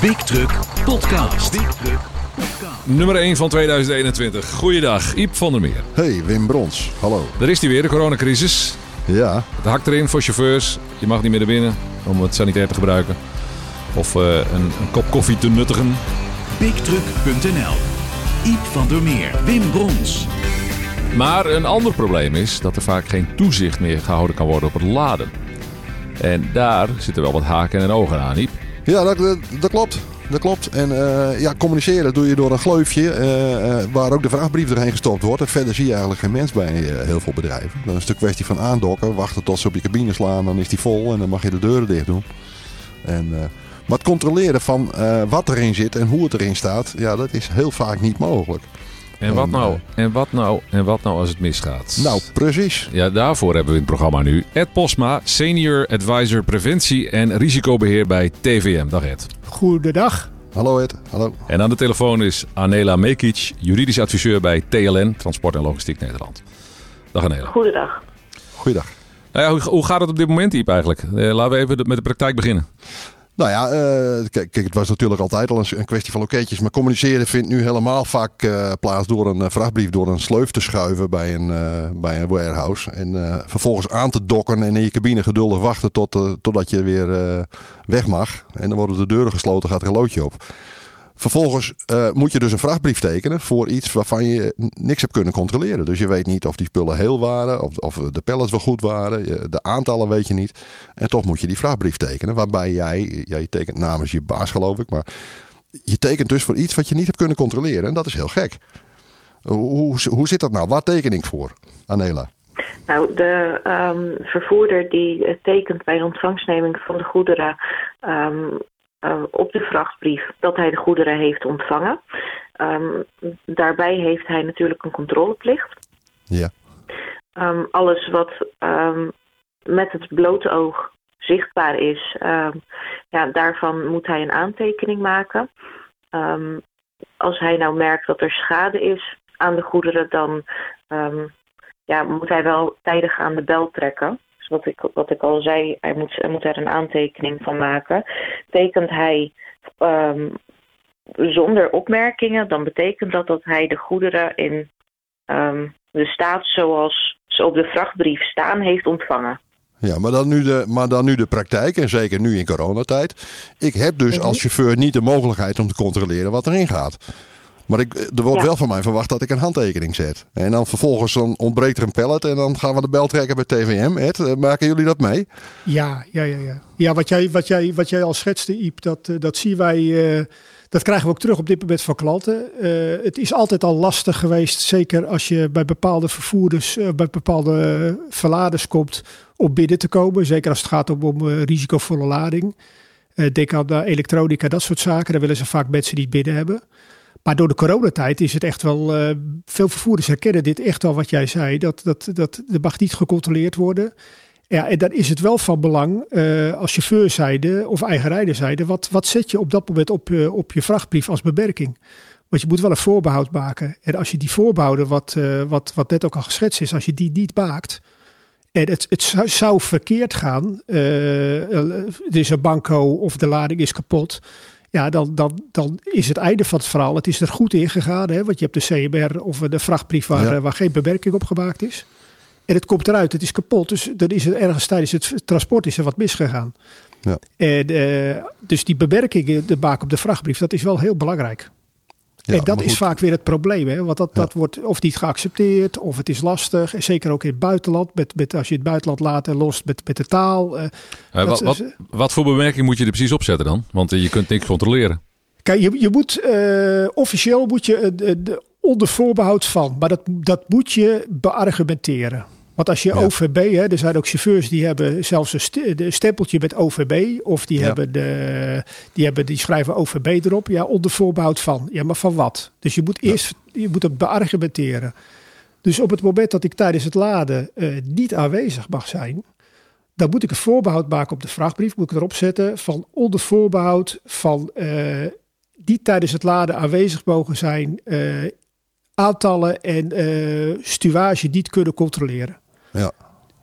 Big Truck Podcast. Big Truck Podcast. Nummer 1 van 2021. Goeiedag, Iep van der Meer. Hey, Wim Brons. Hallo. Daar is hij weer, de coronacrisis. Ja. Het hakt erin voor chauffeurs. Je mag niet meer naar binnen om het sanitair te gebruiken. Of uh, een, een, kop koffie te nuttigen. BigTruck.nl Iep van der Meer, Wim Brons. Maar een ander probleem is dat er vaak geen toezicht meer gehouden kan worden op het laden. En daar zitten wel wat haken en ogen aan, Iep. Ja, dat, dat, klopt. Dat klopt. En uh, ja, communiceren doe je door een gleufje uh, uh, waar ook de vrachtbrief erheen gestopt wordt. En verder zie je eigenlijk geen mens bij heel veel bedrijven. Dan is het een kwestie van aandokken, wachten tot ze op je cabine slaan, dan is die vol en dan mag je de deuren dicht doen. En, maar het controleren van wat erin zit en hoe het erin staat, ja, dat is heel vaak niet mogelijk. En wat nou, en wat nou, en wat nou als het misgaat? Nou, precies. Ja, daarvoor hebben we in het programma nu Ed Posma, Senior Advisor Preventie en Risicobeheer bij TVM. Dag Ed. Goedendag. Hallo Ed, hallo. En aan de telefoon is Anela Mekic, juridisch adviseur bij TLN, Transport en Logistiek Nederland. Dag Anela. Goedendag. Goedendag. Nou ja, hoe, hoe gaat het op dit moment, Iep, eigenlijk? Eh, laten we even met de praktijk beginnen. Nou ja, uh, kijk, het was natuurlijk altijd al een, kwestie van loketjes. Maar communiceren vindt nu helemaal vaak uh, plaats door een uh, vrachtbrief door een sleuf te schuiven bij een, bij een warehouse. En vervolgens aan te dokken en in je cabine geduldig wachten tot, totdat je weer weg mag. En dan worden de deuren gesloten, gaat er een loodje op. Vervolgens uh, moet je dus een vrachtbrief tekenen voor iets waarvan je niks hebt kunnen controleren. Dus je weet niet of die spullen heel waren, of, of de pallets wel goed waren. De aantallen weet je niet. En toch moet je die vrachtbrief tekenen. Waarbij jij, jij tekent namens je baas geloof ik, maar je tekent dus voor iets wat je niet hebt kunnen controleren. En dat is heel gek. Hoe, hoe zit dat nou? Waar teken ik voor, Anela? Nou, de um, vervoerder die tekent bij ontvangstneming van de goederen um, uh, op de vrachtbrief dat hij de goederen heeft ontvangen. Um, daarbij heeft hij natuurlijk een controleplicht. Ja. Um, alles wat um, met het blote oog zichtbaar is, ja, daarvan moet hij een aantekening maken. als hij nou merkt dat er schade is aan de goederen, dan ja, moet hij wel tijdig aan de bel trekken wat ik, wat ik al zei, hij moet, hij moet er een aantekening van maken. Tekent hij um, zonder opmerkingen, dan betekent dat dat hij de goederen in um, de staat zoals ze op de vrachtbrief staan heeft ontvangen. Ja, maar dan, nu de, maar dan nu de praktijk, en zeker nu in coronatijd. Ik heb dus mhm. als chauffeur niet de mogelijkheid om te controleren wat erin gaat. Maar ik, er wordt wel van mij verwacht dat ik een handtekening zet. En dan vervolgens dan ontbreekt er een pallet en dan gaan we de bel trekken bij TVM. Ed, eh, maken jullie dat mee? Ja, ja, ja. Ja, ja wat, jij, wat, jij, wat jij al schetste, Iep, dat, eh, dat zien wij... Uh, dat krijgen we ook terug op dit moment van klanten. Uh, het is altijd al lastig geweest, zeker als je bij bepaalde vervoerders, uh, bij bepaalde verladers komt, op binnen te komen. Zeker als het gaat om, om risicovolle lading. denk aan de elektronica, dat soort zaken. Daar willen ze vaak mensen niet binnen hebben. Maar door de coronatijd is het echt wel. Uh, veel vervoerders herkennen dit echt wel wat jij zei. Dat, dat, dat er mag niet gecontroleerd worden. Ja, en dan is het wel van belang uh, als chauffeurzijde of eigenrijderzijde. Wat, wat zet je op dat moment op, uh, op je vrachtbrief als beperking? Want je moet wel een voorbehoud maken. En als je die voorbehouden, wat, wat, wat net ook al geschetst is, als je die niet maakt. En het, het zou, verkeerd gaan. er is een banco of de lading is kapot ja, dan, dan, dan is het einde van het verhaal. Het is er goed ingegaan, hè, want je hebt de CMR of de vrachtbrief waar, eh, waar geen bewerking op gemaakt is. En het komt eruit, het is kapot. Dus dan is het ergens tijdens het transport is er wat misgegaan. Ja. En, uh, dus die bewerking, de baak op de vrachtbrief, dat is wel heel belangrijk. Ja, en dat is vaak weer het probleem, hè? want dat, dat wordt of niet geaccepteerd, of het is lastig. En zeker ook in het buitenland, met, met, als je het buitenland laat en lost met, met de taal. Uh, wat, wat, wat, voor bemerking moet je er precies opzetten dan? Want je kunt niks controleren. Kijk, je, je moet uh, officieel moet je de, onder voorbehoud van, maar dat, dat moet je beargumenteren. Want als je OVB, hè, er zijn ook chauffeurs die hebben zelfs een, st stempeltje met OVB. Of die, hebben de, die, hebben, die schrijven OVB erop. Ja, onder voorbehoud van. Ja, maar van wat? Dus je moet eerst je moet het beargumenteren. Dus op het moment dat ik tijdens het laden uh, niet aanwezig mag zijn. Dan moet ik een voorbehoud maken op de vrachtbrief. Moet ik erop zetten van onder voorbehoud van uh, die tijdens het laden aanwezig mogen zijn. Uh, aantallen en stuwage niet kunnen controleren. Ja.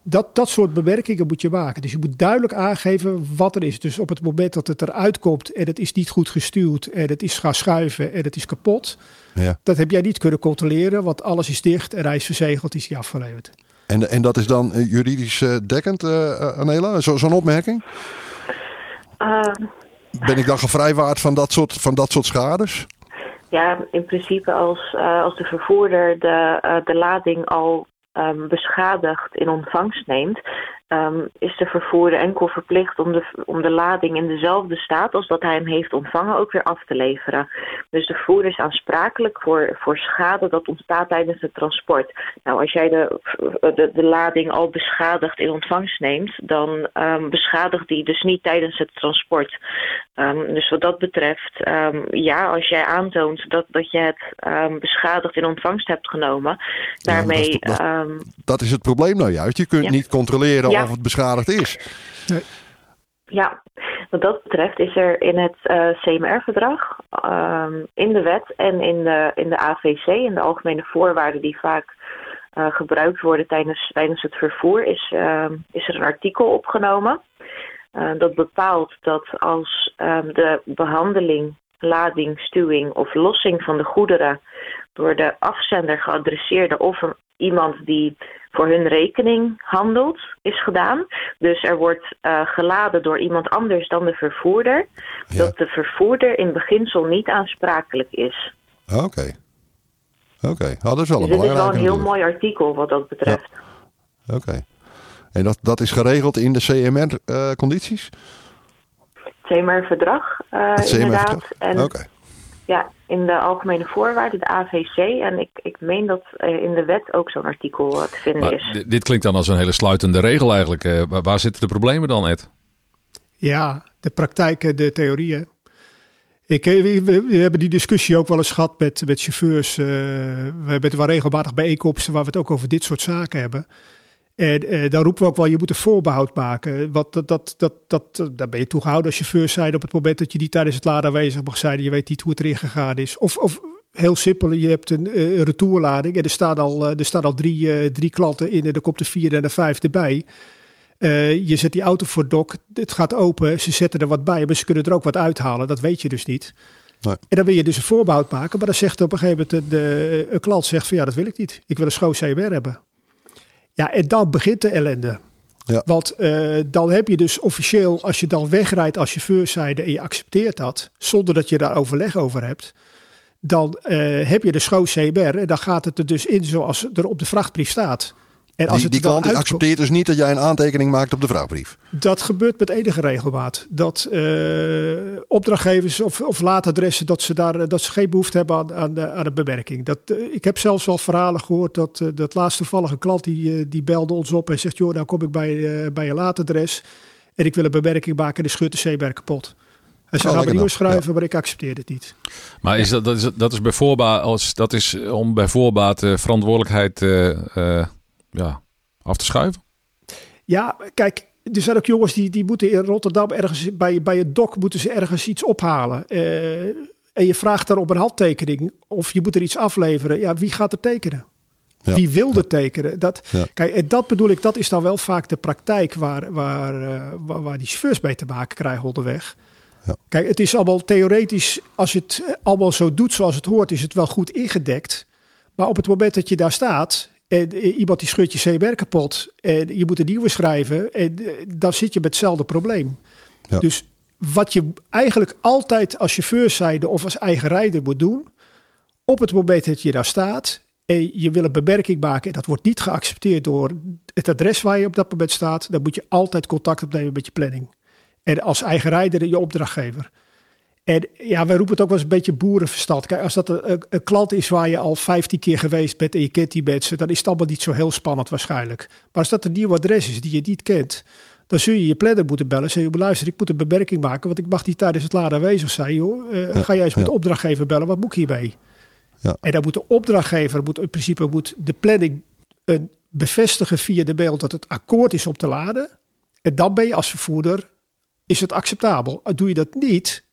dat, dat soort bemerkingen moet je maken. Dus je moet duidelijk aangeven wat er is. Dus op het moment dat het eruit komt en het is niet goed gestuurd en het is gaan schuiven en het is kapot. Ja. Dat heb jij niet kunnen controleren, want alles is dicht en hij is verzegeld, is die afgeleverd. En, en dat is dan eh, juridisch eh, dekkend, uh, Anela? Zo, Zo'n opmerking? Uh, Ben ik dan gevrijwaard van dat soort, van dat soort schades? ja, in principe als, uh, als de vervoerder de, uh, de lading al um, beschadigd in ontvangst neemt, um, is de vervoerder enkel verplicht om de, om de lading in dezelfde staat als dat hij hem heeft ontvangen ook weer af te leveren. Dus de vervoerder is aansprakelijk voor, voor schade dat ontstaat tijdens het transport. Nou, als jij de, de, de lading al beschadigd in ontvangst neemt, dan um, beschadigt die dus niet tijdens het transport. Um, dus wat dat betreft, ja, als jij aantoont dat, dat je het beschadigd in ontvangst hebt genomen, daarmee. Ja, dat, is, dat, dat, is het probleem nou juist. Je kunt ja. niet controleren ja. of het beschadigd is. Nee. Ja, wat dat betreft is er in het uh, CMR-verdrag, in de wet en in de, in de AVC, in de algemene voorwaarden die vaak uh, gebruikt worden tijdens, tijdens het vervoer, is, is er een artikel opgenomen. Uh, dat bepaalt dat als um, de behandeling, lading, stuwing of lossing van de goederen door de afzender geadresseerde of iemand die voor hun rekening handelt, is gedaan. Dus er wordt uh, geladen door iemand anders dan de vervoerder. Ja. Dat de vervoerder in beginsel niet aansprakelijk is. Oké. Okay. Oké, okay. oh, dat is wel dus een belangrijk. Het is wel een heel natuurlijk. mooi artikel wat dat betreft. Ja. Oké. Okay. En dat, dat is geregeld in de CMR-condities? Uh, CMR-verdrag, uh, CMR inderdaad. Oké. Ja, in de algemene voorwaarden, de AVC. En ik, ik meen dat uh, in de wet ook zo'n artikel te vinden maar is. Dit klinkt dan als een hele sluitende regel eigenlijk. Uh, waar zitten de problemen dan, Ed? Ja, de praktijken, de theorieën. Ik, we, we, hebben die discussie ook wel eens gehad met, met chauffeurs. Uh, we hebben het wel regelmatig bijeenkomsten waar we het ook over dit soort zaken hebben. En uh, dan roepen we ook wel, je moet een voorbehoud maken. Wat, dat, dat, dat, dat, daar ben je toegehouden als chauffeur zijn op het moment dat je niet tijdens het laden aanwezig mag zijn. Je weet niet hoe het erin gegaan is. Of, of heel simpel, je hebt een uh, retourlading en er staan al, uh, er staan al drie, uh, drie klanten in en er komt de vierde en de vijfde bij. Je zet die auto voor dok, het gaat open, ze zetten er wat bij, maar ze kunnen er ook wat uithalen. Dat weet je dus niet. Nee. En dan wil je dus een voorbehoud maken, maar dan zegt op een gegeven moment een klant zegt van ja, dat wil ik niet. Ik wil een schoon CMR hebben. Ja, en dan begint de ellende. Ja. Want uh, dan heb je dus officieel, als je dan wegrijdt als chauffeurzijde en je accepteert dat, zonder dat je daar overleg over hebt, dan uh, heb je de schoon CMR en dan gaat het er dus in zoals er op de vrachtbrief staat. En als die, het die klant accepteert dus niet dat jij een aantekening maakt op de vrachtbrief. Dat gebeurt met enige regelmaat. Dat uh, opdrachtgevers of, of laadadressen dat ze, daar, dat ze geen behoefte hebben aan, aan, de, aan de bemerking. Dat, uh, ik heb zelfs wel verhalen gehoord dat uh, dat laatst toevallige klant die, die belde ons op en zegt: joh, nou kom ik bij, bij je laadadres en ik wil een bemerking maken en de schuurt de CBR kapot. Hij zei, oh, ga nieuw schrijven, ja. maar ik accepteer het niet. Maar is dat, dat, is, dat is bij voorbaat, als, dat is om bij voorbaat verantwoordelijkheid ja, af te schuiven? Ja, kijk, er zijn ook jongens die, die moeten in Rotterdam ergens bij, bij het dok moeten ze ergens iets ophalen. Uh, en je vraagt daar op een handtekening of je moet er iets afleveren. Ja, wie gaat er tekenen? Ja. Wie wil er tekenen? Dat, ja. Kijk, en dat bedoel ik, dat is dan wel vaak de praktijk waar, waar, uh, waar, waar die chauffeurs mee te maken krijgen onderweg. Ja. Kijk, het is allemaal theoretisch, als je het allemaal zo doet zoals het hoort, is het wel goed ingedekt. Maar op het moment dat je daar staat, en iemand die scheurt je CBR kapot. En je moet een nieuwe schrijven. En dan zit je met hetzelfde probleem. Ja. Dus wat je eigenlijk altijd als chauffeurzijde of als eigen rijder moet doen. Op het moment dat je daar staat. En je wil een bemerking maken. En dat wordt niet geaccepteerd door het adres waar je op dat moment staat. Dan moet je altijd contact opnemen met je planning. En als eigen rijder je opdrachtgever. En ja, wij roepen het ook wel eens een beetje boerenverstand. Kijk, als dat een, een, klant is waar je al 15 keer geweest bent en je kent die mensen, dan is het allemaal niet zo heel spannend waarschijnlijk. Maar als dat een nieuw adres is die je niet kent, dan zul je je planner moeten bellen. Zeg je, luister, ik moet een bemerking maken, want ik mag niet tijdens het laden aanwezig zijn. Joh. Uh, ja, ga jij eens met ja. opdrachtgever bellen, wat moet ik hiermee? Ja. En dan moet de opdrachtgever, moet, in principe moet de planning bevestigen via de mail dat het akkoord is om te laden. En dan ben je als vervoerder, is het acceptabel. Doe je dat niet,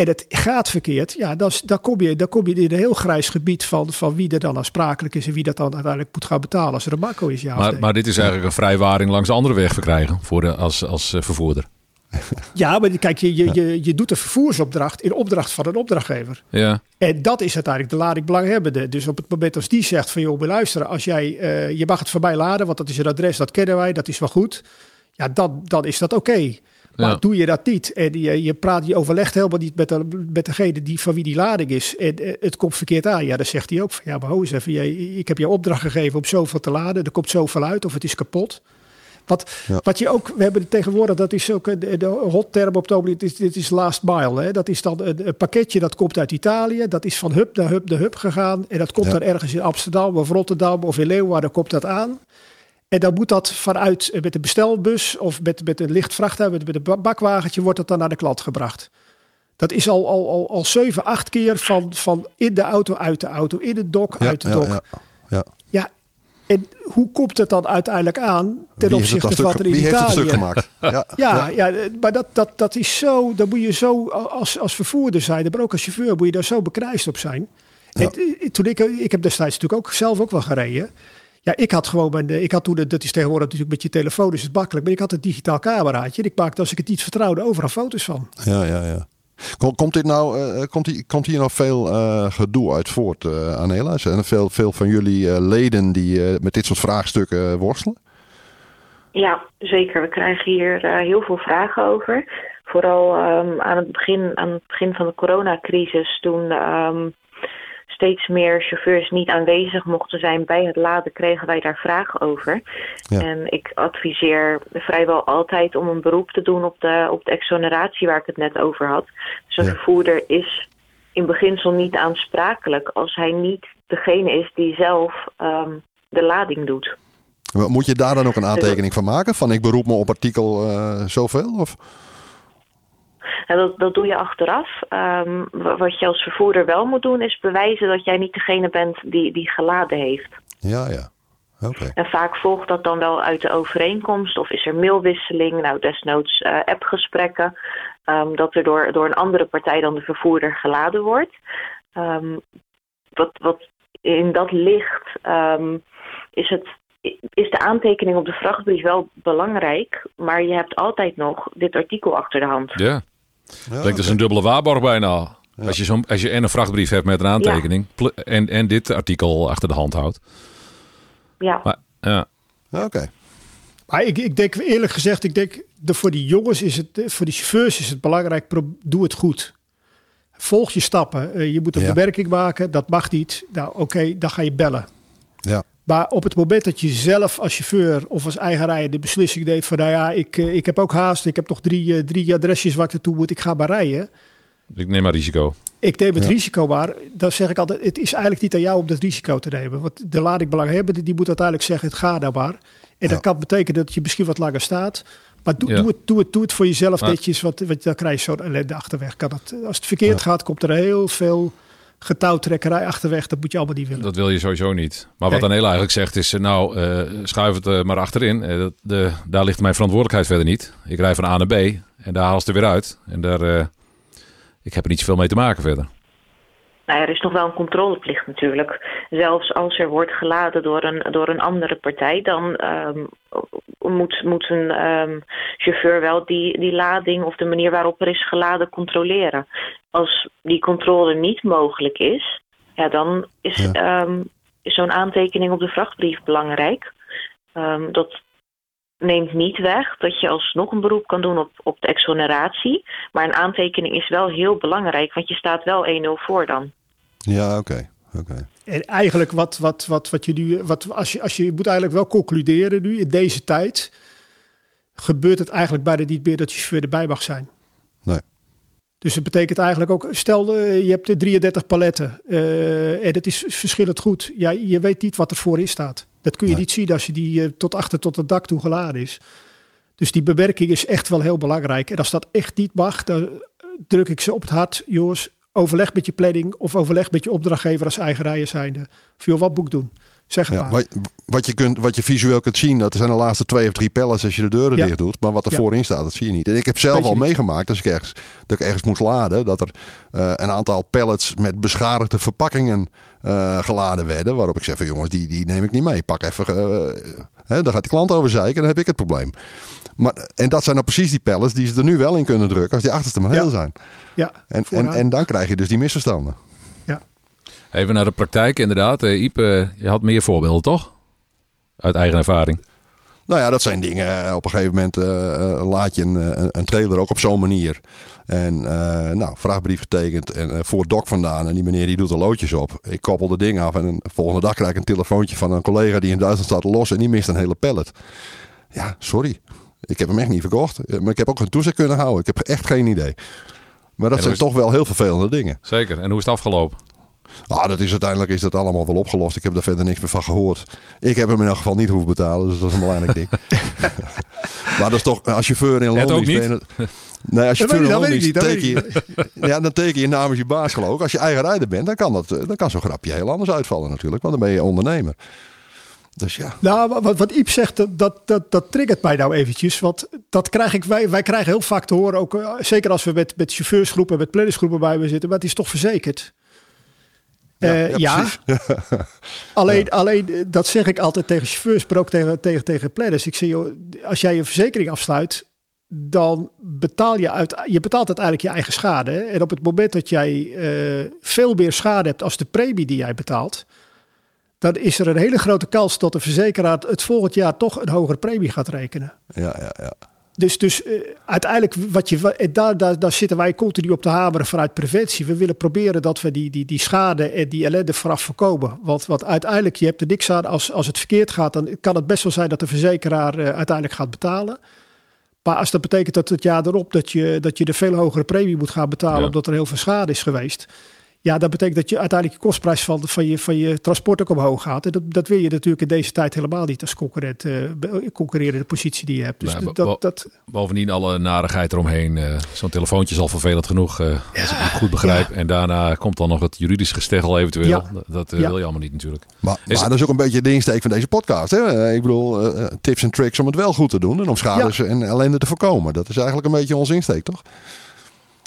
en het gaat verkeerd, ja, dan, dan, kom je, dan kom je in een heel grijs gebied van, van wie er dan aansprakelijk is en wie dat dan uiteindelijk moet gaan betalen als er een is. Ja, maar, maar dit is eigenlijk een vrijwaring langs de andere weg verkrijgen voor de, als, als uh, vervoerder. Ja, maar kijk, je, je, je, je doet een vervoersopdracht in opdracht van een opdrachtgever. Ja. En dat is uiteindelijk de lading belanghebbende. Dus op het moment als die zegt van joh, luisteren, als jij, uh, je mag het voorbij laden, want dat is een adres, dat kennen wij, dat is wel goed. Ja, dan, dan is dat oké. Okay. Maar ja. doe je dat niet en je, je praat, je overlegt helemaal niet met, de, met degene die, van wie die lading is en eh, het komt verkeerd aan, ja, dan zegt hij ook van ja, maar ho eens even, jij, ik heb je opdracht gegeven om zoveel te laden, er komt zoveel uit of het is kapot. Wat, ja. wat je ook, we hebben tegenwoordig, dat is ook de, de hot term op het ogenblik, dit is, dit is last mile. Hè? Dat is dan een, een, pakketje dat komt uit Italië, dat is van hub naar hub naar hub gegaan en dat komt ja. dan ergens in Amsterdam of Rotterdam of in Leeuwarden komt dat aan. En dan moet dat vanuit met de bestelbus of met, met een licht vrachttuig, met, met een bakwagentje, wordt dat dan naar de klant gebracht. Dat is al, al, al, al 7, 8 keer van, van in de auto, uit de auto, in het dok, ja, uit de dok. Ja, ja, ja. En hoe komt het dan uiteindelijk aan ten opzichte van wat er in wie Italië... heeft het stuk gemaakt? ja, ja, ja, maar dat, dat, dat is zo, dan moet je zo als, als vervoerder zijn, maar ook als chauffeur moet je daar zo bekrijsd op zijn. En, toen ik, ik heb destijds natuurlijk ook zelf ook wel gereden. Ja, ik had gewoon mijn, ik had toen, dat is tegenwoordig natuurlijk met je telefoon is het makkelijk, maar ik had een digitaal cameraatje en ik maakte als ik het niet vertrouwde overal foto's van. Ja, ja, ja. Komt, dit nou, uh, komt, hier, komt hier nog veel uh, gedoe uit voort, uh, Anela? Zijn er veel, veel van jullie leden die met dit soort vraagstukken worstelen? Ja, zeker. We krijgen hier heel veel vragen over. Vooral um, aan, het begin, aan het begin van de coronacrisis, toen um, steeds meer chauffeurs niet aanwezig mochten zijn bij het laden, kregen wij daar vragen over. Ja. En ik adviseer vrijwel altijd om een beroep te doen op de, op de exoneratie waar ik het net over had. Dus een ja. vervoerder is in beginsel niet aansprakelijk als hij niet degene is die zelf um, de lading doet. Moet je daar dan ook een aantekening van maken? Van ik beroep me op artikel uh, zoveel? Of? Dat, dat doe je achteraf. Um, wat je als vervoerder wel moet doen, is bewijzen dat jij niet degene bent die, die geladen heeft. Ja, ja. Okay. En vaak volgt dat dan wel uit de overeenkomst of is er mailwisseling, nou desnoods uh, appgesprekken, um, dat er door, door een andere partij dan de vervoerder geladen wordt. Um, wat, wat in dat licht is het is de aantekening op de vrachtbrief wel belangrijk, maar je hebt altijd nog dit artikel achter de hand. Ja, ja dat is een dubbele waarborg bijna. Ja. Als, je zo, als je en een vrachtbrief hebt met een aantekening ja. en, en dit artikel achter de hand houdt. Ja. Maar, ja. Oké. Okay. Maar ik, ik denk eerlijk gezegd, ik denk de, voor die jongens is het, voor die chauffeurs is het belangrijk, doe het goed. Volg je stappen. Uh, je moet een bewerking maken, dat mag niet. Nou oké, okay, dan ga je bellen. Ja. Maar op het moment dat je zelf als chauffeur of als eigenrijder de beslissing neemt van nou ja, ik, ik heb ook haast, ik heb nog drie, drie adresjes waar ik naartoe moet, ik ga maar rijden. Ik neem maar risico. Ik neem het ja. risico maar. Dan zeg ik altijd, het is eigenlijk niet aan jou om dat risico te nemen. Want de ladingbelanghebende die moet uiteindelijk zeggen, het gaat nou maar. En dat kan betekenen dat je misschien wat langer staat. Maar doe, ja. doe, het, doe, het, doe het voor jezelf maar, netjes, want, want dan krijg je zo'n ellende achterweg. Kan het, als het verkeerd gaat, komt er heel veel getouwtrekkerij achterweg. Dat moet je allemaal niet willen. Dat wil je sowieso niet. Maar wat nee. Anela eigenlijk zegt is, nou, uh, schuif het uh, maar achterin. Uh, de, daar ligt mijn verantwoordelijkheid verder niet. Ik rij van A naar B en daar haal het er weer uit. En daar, ik heb er niet zoveel mee te maken verder. Nou, er is nog wel een controleplicht natuurlijk. Zelfs als er wordt geladen door een, door een andere partij, dan um, moet, moet een um, chauffeur wel die, die lading of de manier waarop er is geladen controleren. Als die controle niet mogelijk is, ja, dan is, ja. um, is zo'n aantekening op de vrachtbrief belangrijk. dat neemt niet weg dat je alsnog een beroep kan doen op, op de exoneratie. Maar een aantekening is wel heel belangrijk, want je staat wel 1-0 voor dan. Ja, oké. Okay. Okay. En eigenlijk wat, wat, wat, wat je nu, wat, als, je, als je, je moet eigenlijk wel concluderen nu in deze tijd, gebeurt het eigenlijk bijna niet meer dat je chauffeur erbij mag zijn. Nee. Dus het betekent eigenlijk ook, stel je hebt 33 paletten uh, en het is verschillend goed. Ja, je weet niet wat er voorin staat. Dat kun je nee. niet zien als je die uh, tot achter tot het dak toe geladen is. Dus die bewerking is echt wel heel belangrijk. En als dat echt niet mag, dan druk ik ze op het hart. Jongens, overleg met je planning of overleg met je opdrachtgever als eigen rijder zijnde. Joh, wat boek doen. Zeg het Ja, maar. wat, wat, je kunt, wat je visueel kunt zien, dat zijn de laatste twee of drie pallets als je de deuren Ja. dicht doet. Maar wat er Ja. voorin staat, dat zie je niet. En ik heb zelf al niet. meegemaakt, als ik ergens, dat ik ergens moest laden, dat er eh, een aantal pallets met beschadigde verpakkingen eh, geladen werden. Waarop ik zeg van jongens, die, die neem ik niet mee. Pak even, eh, hè, dan gaat de klant over zeiken, dan heb ik het probleem. Maar, en dat zijn nou precies die pallets die ze er nu wel in kunnen drukken als die achterste maar heel zijn. Ja, En, en, en dan krijg je dus die misverstanden. Even naar de praktijk, inderdaad. Eh Iep, je had meer voorbeelden, toch? Uit eigen ervaring. Nou ja, dat zijn dingen. eh, Op een gegeven moment eh, laat je een, een trailer ook op zo'n manier. En eh, nou, vraagbrief getekend en eh, voor dok vandaan. En die meneer die doet er loodjes op. Ik koppel de ding af en de volgende dag krijg ik een telefoontje van een collega die in Duitsland staat lossen. En die mist een hele pallet. Ja, sorry. Ik heb hem echt niet verkocht. Maar ik heb ook geen toezicht kunnen houden. Ik heb echt geen idee. Maar dat zijn toch wel heel vervelende dingen. Zeker. En hoe is het afgelopen? Ah, dat is uiteindelijk is dat allemaal wel opgelost. Ik heb daar verder niks meer van gehoord. Ik heb hem in elk geval niet hoeven betalen, dus dat is een belangrijk ding. maar dat is toch, als chauffeur in Londen... Nee, als je Dat weet dat niet, teken je, ja, dan teken je namens je baas geloof ik. Als je eigen rijder bent, dan kan, dat, eh, dan kan zo'n grapje heel anders uitvallen natuurlijk. Want dan ben je ondernemer. Dus ja. Nou, wat, wat Iep zegt, dat, dat, dat, triggert mij nou eventjes. Want dat krijg ik, wij, wij krijgen heel vaak te horen, ook, eh, zeker als we met, met chauffeursgroepen, met plannersgroepen bij we zitten, maar het is toch verzekerd. Eh, ja, alleen, alleen eh, dat zeg ik altijd tegen chauffeurs, maar ook tegen, tegen, tegen planners. Ik zeg, joh, als jij je verzekering afsluit, dan betaal je uit, je betaalt uiteindelijk je eigen schade. hè. En op het moment dat jij eh, veel meer schade hebt als de premie die jij betaalt, dan is er een hele grote kans dat de verzekeraar het volgend jaar toch een hogere premie gaat rekenen. Ja, ja, ja. Dus, dus eh, uiteindelijk, wat je, en daar, daar, daar zitten wij continu op te hameren vanuit preventie. We willen proberen dat we die, die, die schade en die ellende vooraf voorkomen. Want, want uiteindelijk, je hebt er niks aan als, als het verkeerd gaat. Dan kan het best wel zijn dat de verzekeraar eh, uiteindelijk gaat betalen. Maar als dat betekent dat het jaar erop dat je, dat je de veel hogere premie moet gaan betalen. Ja. omdat er heel veel schade is geweest. Ja, dat betekent dat je uiteindelijk je kostprijs van, van, je, van je transport ook omhoog gaat. En dat, dat wil je natuurlijk in deze tijd helemaal niet als concurrent, eh, be- concurrerende positie die je hebt. Dus Nee, maar- dat, dat, Bovendien alle narigheid eromheen. eh, Zo'n telefoontje is al vervelend genoeg, eh, als ik het goed begrijp. En daarna komt dan nog het juridisch gesteggel eventueel. Ja. Dat, dat eh, Ja. wil je allemaal niet natuurlijk. Maar, Is- maar dat is ook een beetje de insteek van deze podcast. Hè? Eh, Ik bedoel, eh, tips en tricks om het wel goed te doen. En om schades en ellende te voorkomen. Dat is eigenlijk een beetje onze insteek, toch?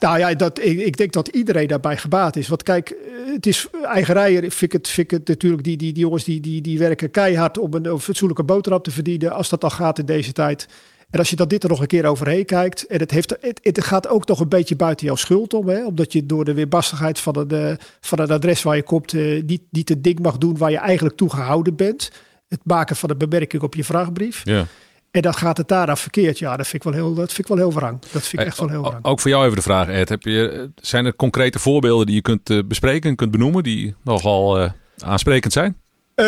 Nou ja, dat, ik, ik denk dat iedereen daarbij gebaat is. Want kijk, eh, het is eigenrijder. Vind ik het, vind ik het natuurlijk, die, die, die jongens die, die, die werken keihard om een, fatsoenlijke boterham te verdienen. Als dat al gaat in deze tijd. En als je dan dit er nog een keer overheen kijkt. En het, heeft, het, het gaat ook nog een beetje buiten jouw schuld om. Hè? Omdat je door de weerbarstigheid van een, eh, van een adres waar je komt. eh, niet, niet het ding mag doen waar je eigenlijk toe gehouden bent. Het maken van een bemerking op je vraagbrief. Ja. En dan gaat het daarna verkeerd. Ja, dat vind ik wel heel, dat vind ik wel heel wrang. Dat vind ik Hey, echt wel heel wrang. Ook voor jou even de vraag, Ed. Heb je, eh, zijn er concrete voorbeelden die je kunt eh, bespreken en kunt benoemen die nogal eh, aansprekend zijn? Eh,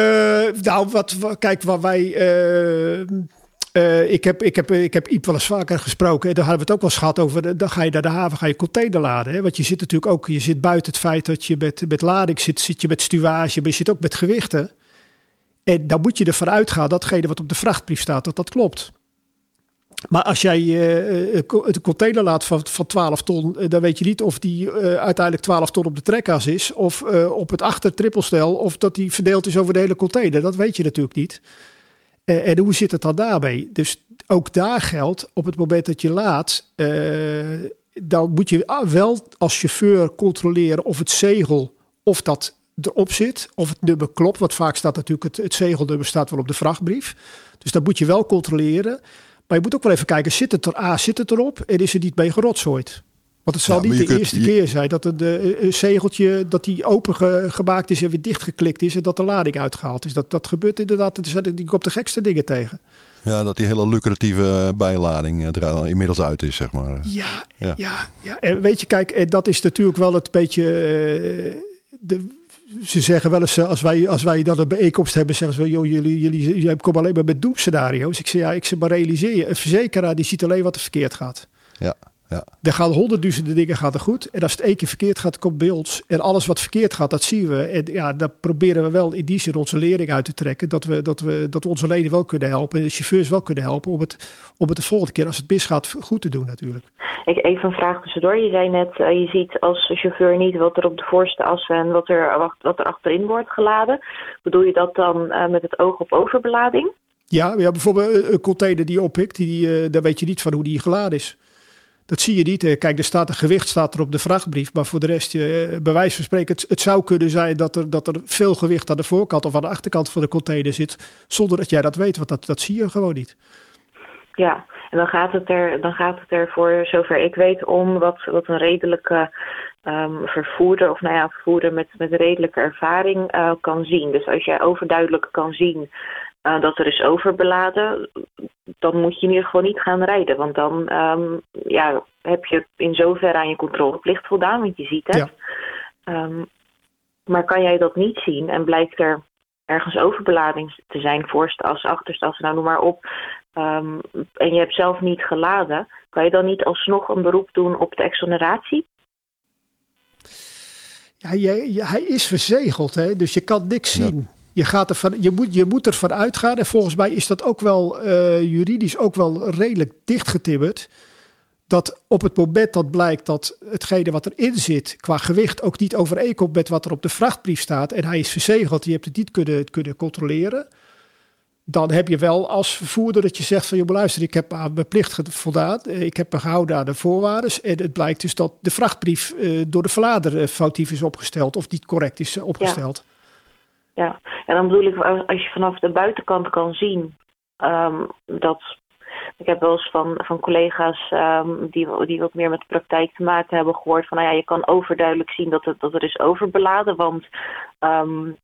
nou, wat, wat- kijk, waar wij. eh, eh, ik, heb, ik, heb, ik heb Iep wel eens vaker gesproken. Daar hadden we het ook wel eens gehad over. Dan ga je naar de haven, ga je container laden. Hè? Want je zit natuurlijk ook. Je zit buiten het feit dat je met, met lading zit. Zit je met stuwage, maar je zit ook met gewichten. En dan moet je ervan uitgaan datgene wat op de vrachtbrief staat, dat dat klopt. Maar als jij eh, een co- een container laat van, van 12 ton, eh, dan weet je niet of die uiteindelijk 12 ton op de trekkas is, of op het achtertrippelstel, of dat die verdeeld is over de hele container. Dat weet je natuurlijk niet. En hoe zit het dan daarmee? Dus ook daar geldt, op het moment dat je laat, dan moet je ah, wel als chauffeur controleren of het zegel, of dat erop zit, of het nummer klopt. Want vaak staat natuurlijk het, het zegelnummer staat wel op de vrachtbrief. Dus dat moet je wel controleren. Maar je moet ook wel even kijken, zit het er, A, zit het erop en is er niet mee gerotzooid? Want het zal Ja, niet de kunt- eerste je- keer zijn dat het eh, een zegeltje dat die opengemaakt is en weer dichtgeklikt is en dat de lading uitgehaald is. Dat, dat gebeurt inderdaad. Er zijn- Ik op de gekste dingen tegen. Ja, dat die hele lucratieve bijlading eh, er al inmiddels uit is, zeg maar. Ja, Ja. ja. ja, En weet je, kijk, dat is natuurlijk wel het beetje. eh, de, ze zeggen wel eens, eh, als wij, als wij dan een bijeenkomst hebben, zeggen ze joh, jullie, jullie, jullie komen alleen maar met doemscenario's. Ik zeg, ja, ik zeg maar realiseer je, een verzekeraar die ziet alleen wat er verkeerd gaat. Ja. Ja. Er gaan honderdduizenden dingen gaat er goed. En als het één keer verkeerd gaat, komt bij ons. En alles wat verkeerd gaat, dat zien we. En ja, daar proberen we wel in die zin onze lering uit te trekken. Dat we, dat we, dat we onze leden wel kunnen helpen. En de chauffeurs wel kunnen helpen. Om het, om het de volgende keer, als het misgaat, goed te doen natuurlijk. Ik, even een vraag tussendoor. Je zei net, uh, je ziet als chauffeur niet wat er op de voorste as en wat er, wat er achterin wordt geladen. Bedoel je dat dan uh, met het oog op overbelading? Ja, ja bijvoorbeeld een container die je oppikt, die, uh, daar weet je niet van hoe die geladen is. Dat zie je niet. Kijk, er staat een gewicht staat er op de vrachtbrief. Maar voor de rest, bij wijze van spreken, het, zou kunnen zijn dat er, dat er veel gewicht aan de voorkant of aan de achterkant van de container zit. Zonder dat jij dat weet, want dat, dat zie je gewoon niet. Ja, en dan gaat het er, dan gaat het er voor zover ik weet om wat, wat een redelijke um, vervoerder, of nou ja, vervoerder met, met redelijke ervaring uh, kan zien. Dus als jij overduidelijk kan zien uh, dat er is overbeladen, dan moet je in ieder geval niet gaan rijden. Want dan um, ja, heb je in zoverre aan je controleplicht voldaan, want je ziet het. Ja. Um, maar kan jij dat niet zien en blijkt er ergens overbelading te zijn, voorste as, achterste as, nou noem maar op. Um, en je hebt zelf niet geladen, kan je dan niet alsnog een beroep doen op de exoneratie? Ja, je, je, hij is verzegeld, hè? dus je kan niks zien. Je, gaat ervan, je, moet, je moet ervan uitgaan, en volgens mij is dat ook wel uh, juridisch ook wel redelijk dichtgetimmerd. Dat op het moment dat blijkt dat hetgene wat erin zit qua gewicht ook niet overeenkomt met wat er op de vrachtbrief staat. En hij is verzegeld, je hebt het niet kunnen, kunnen controleren. Dan heb je wel als vervoerder dat je zegt van, je luister, ik heb aan mijn plicht voldaan. Ik heb me gehouden aan de voorwaarden. En het blijkt dus dat de vrachtbrief uh, door de verlader foutief is opgesteld of niet correct is opgesteld. Ja, en dan bedoel ik, als je vanaf de buitenkant kan zien um, dat. Ik heb wel eens van, van collega's um, die, die wat meer met de praktijk te maken hebben gehoord van, nou ja, je kan overduidelijk zien dat dat er is overbeladen, want um,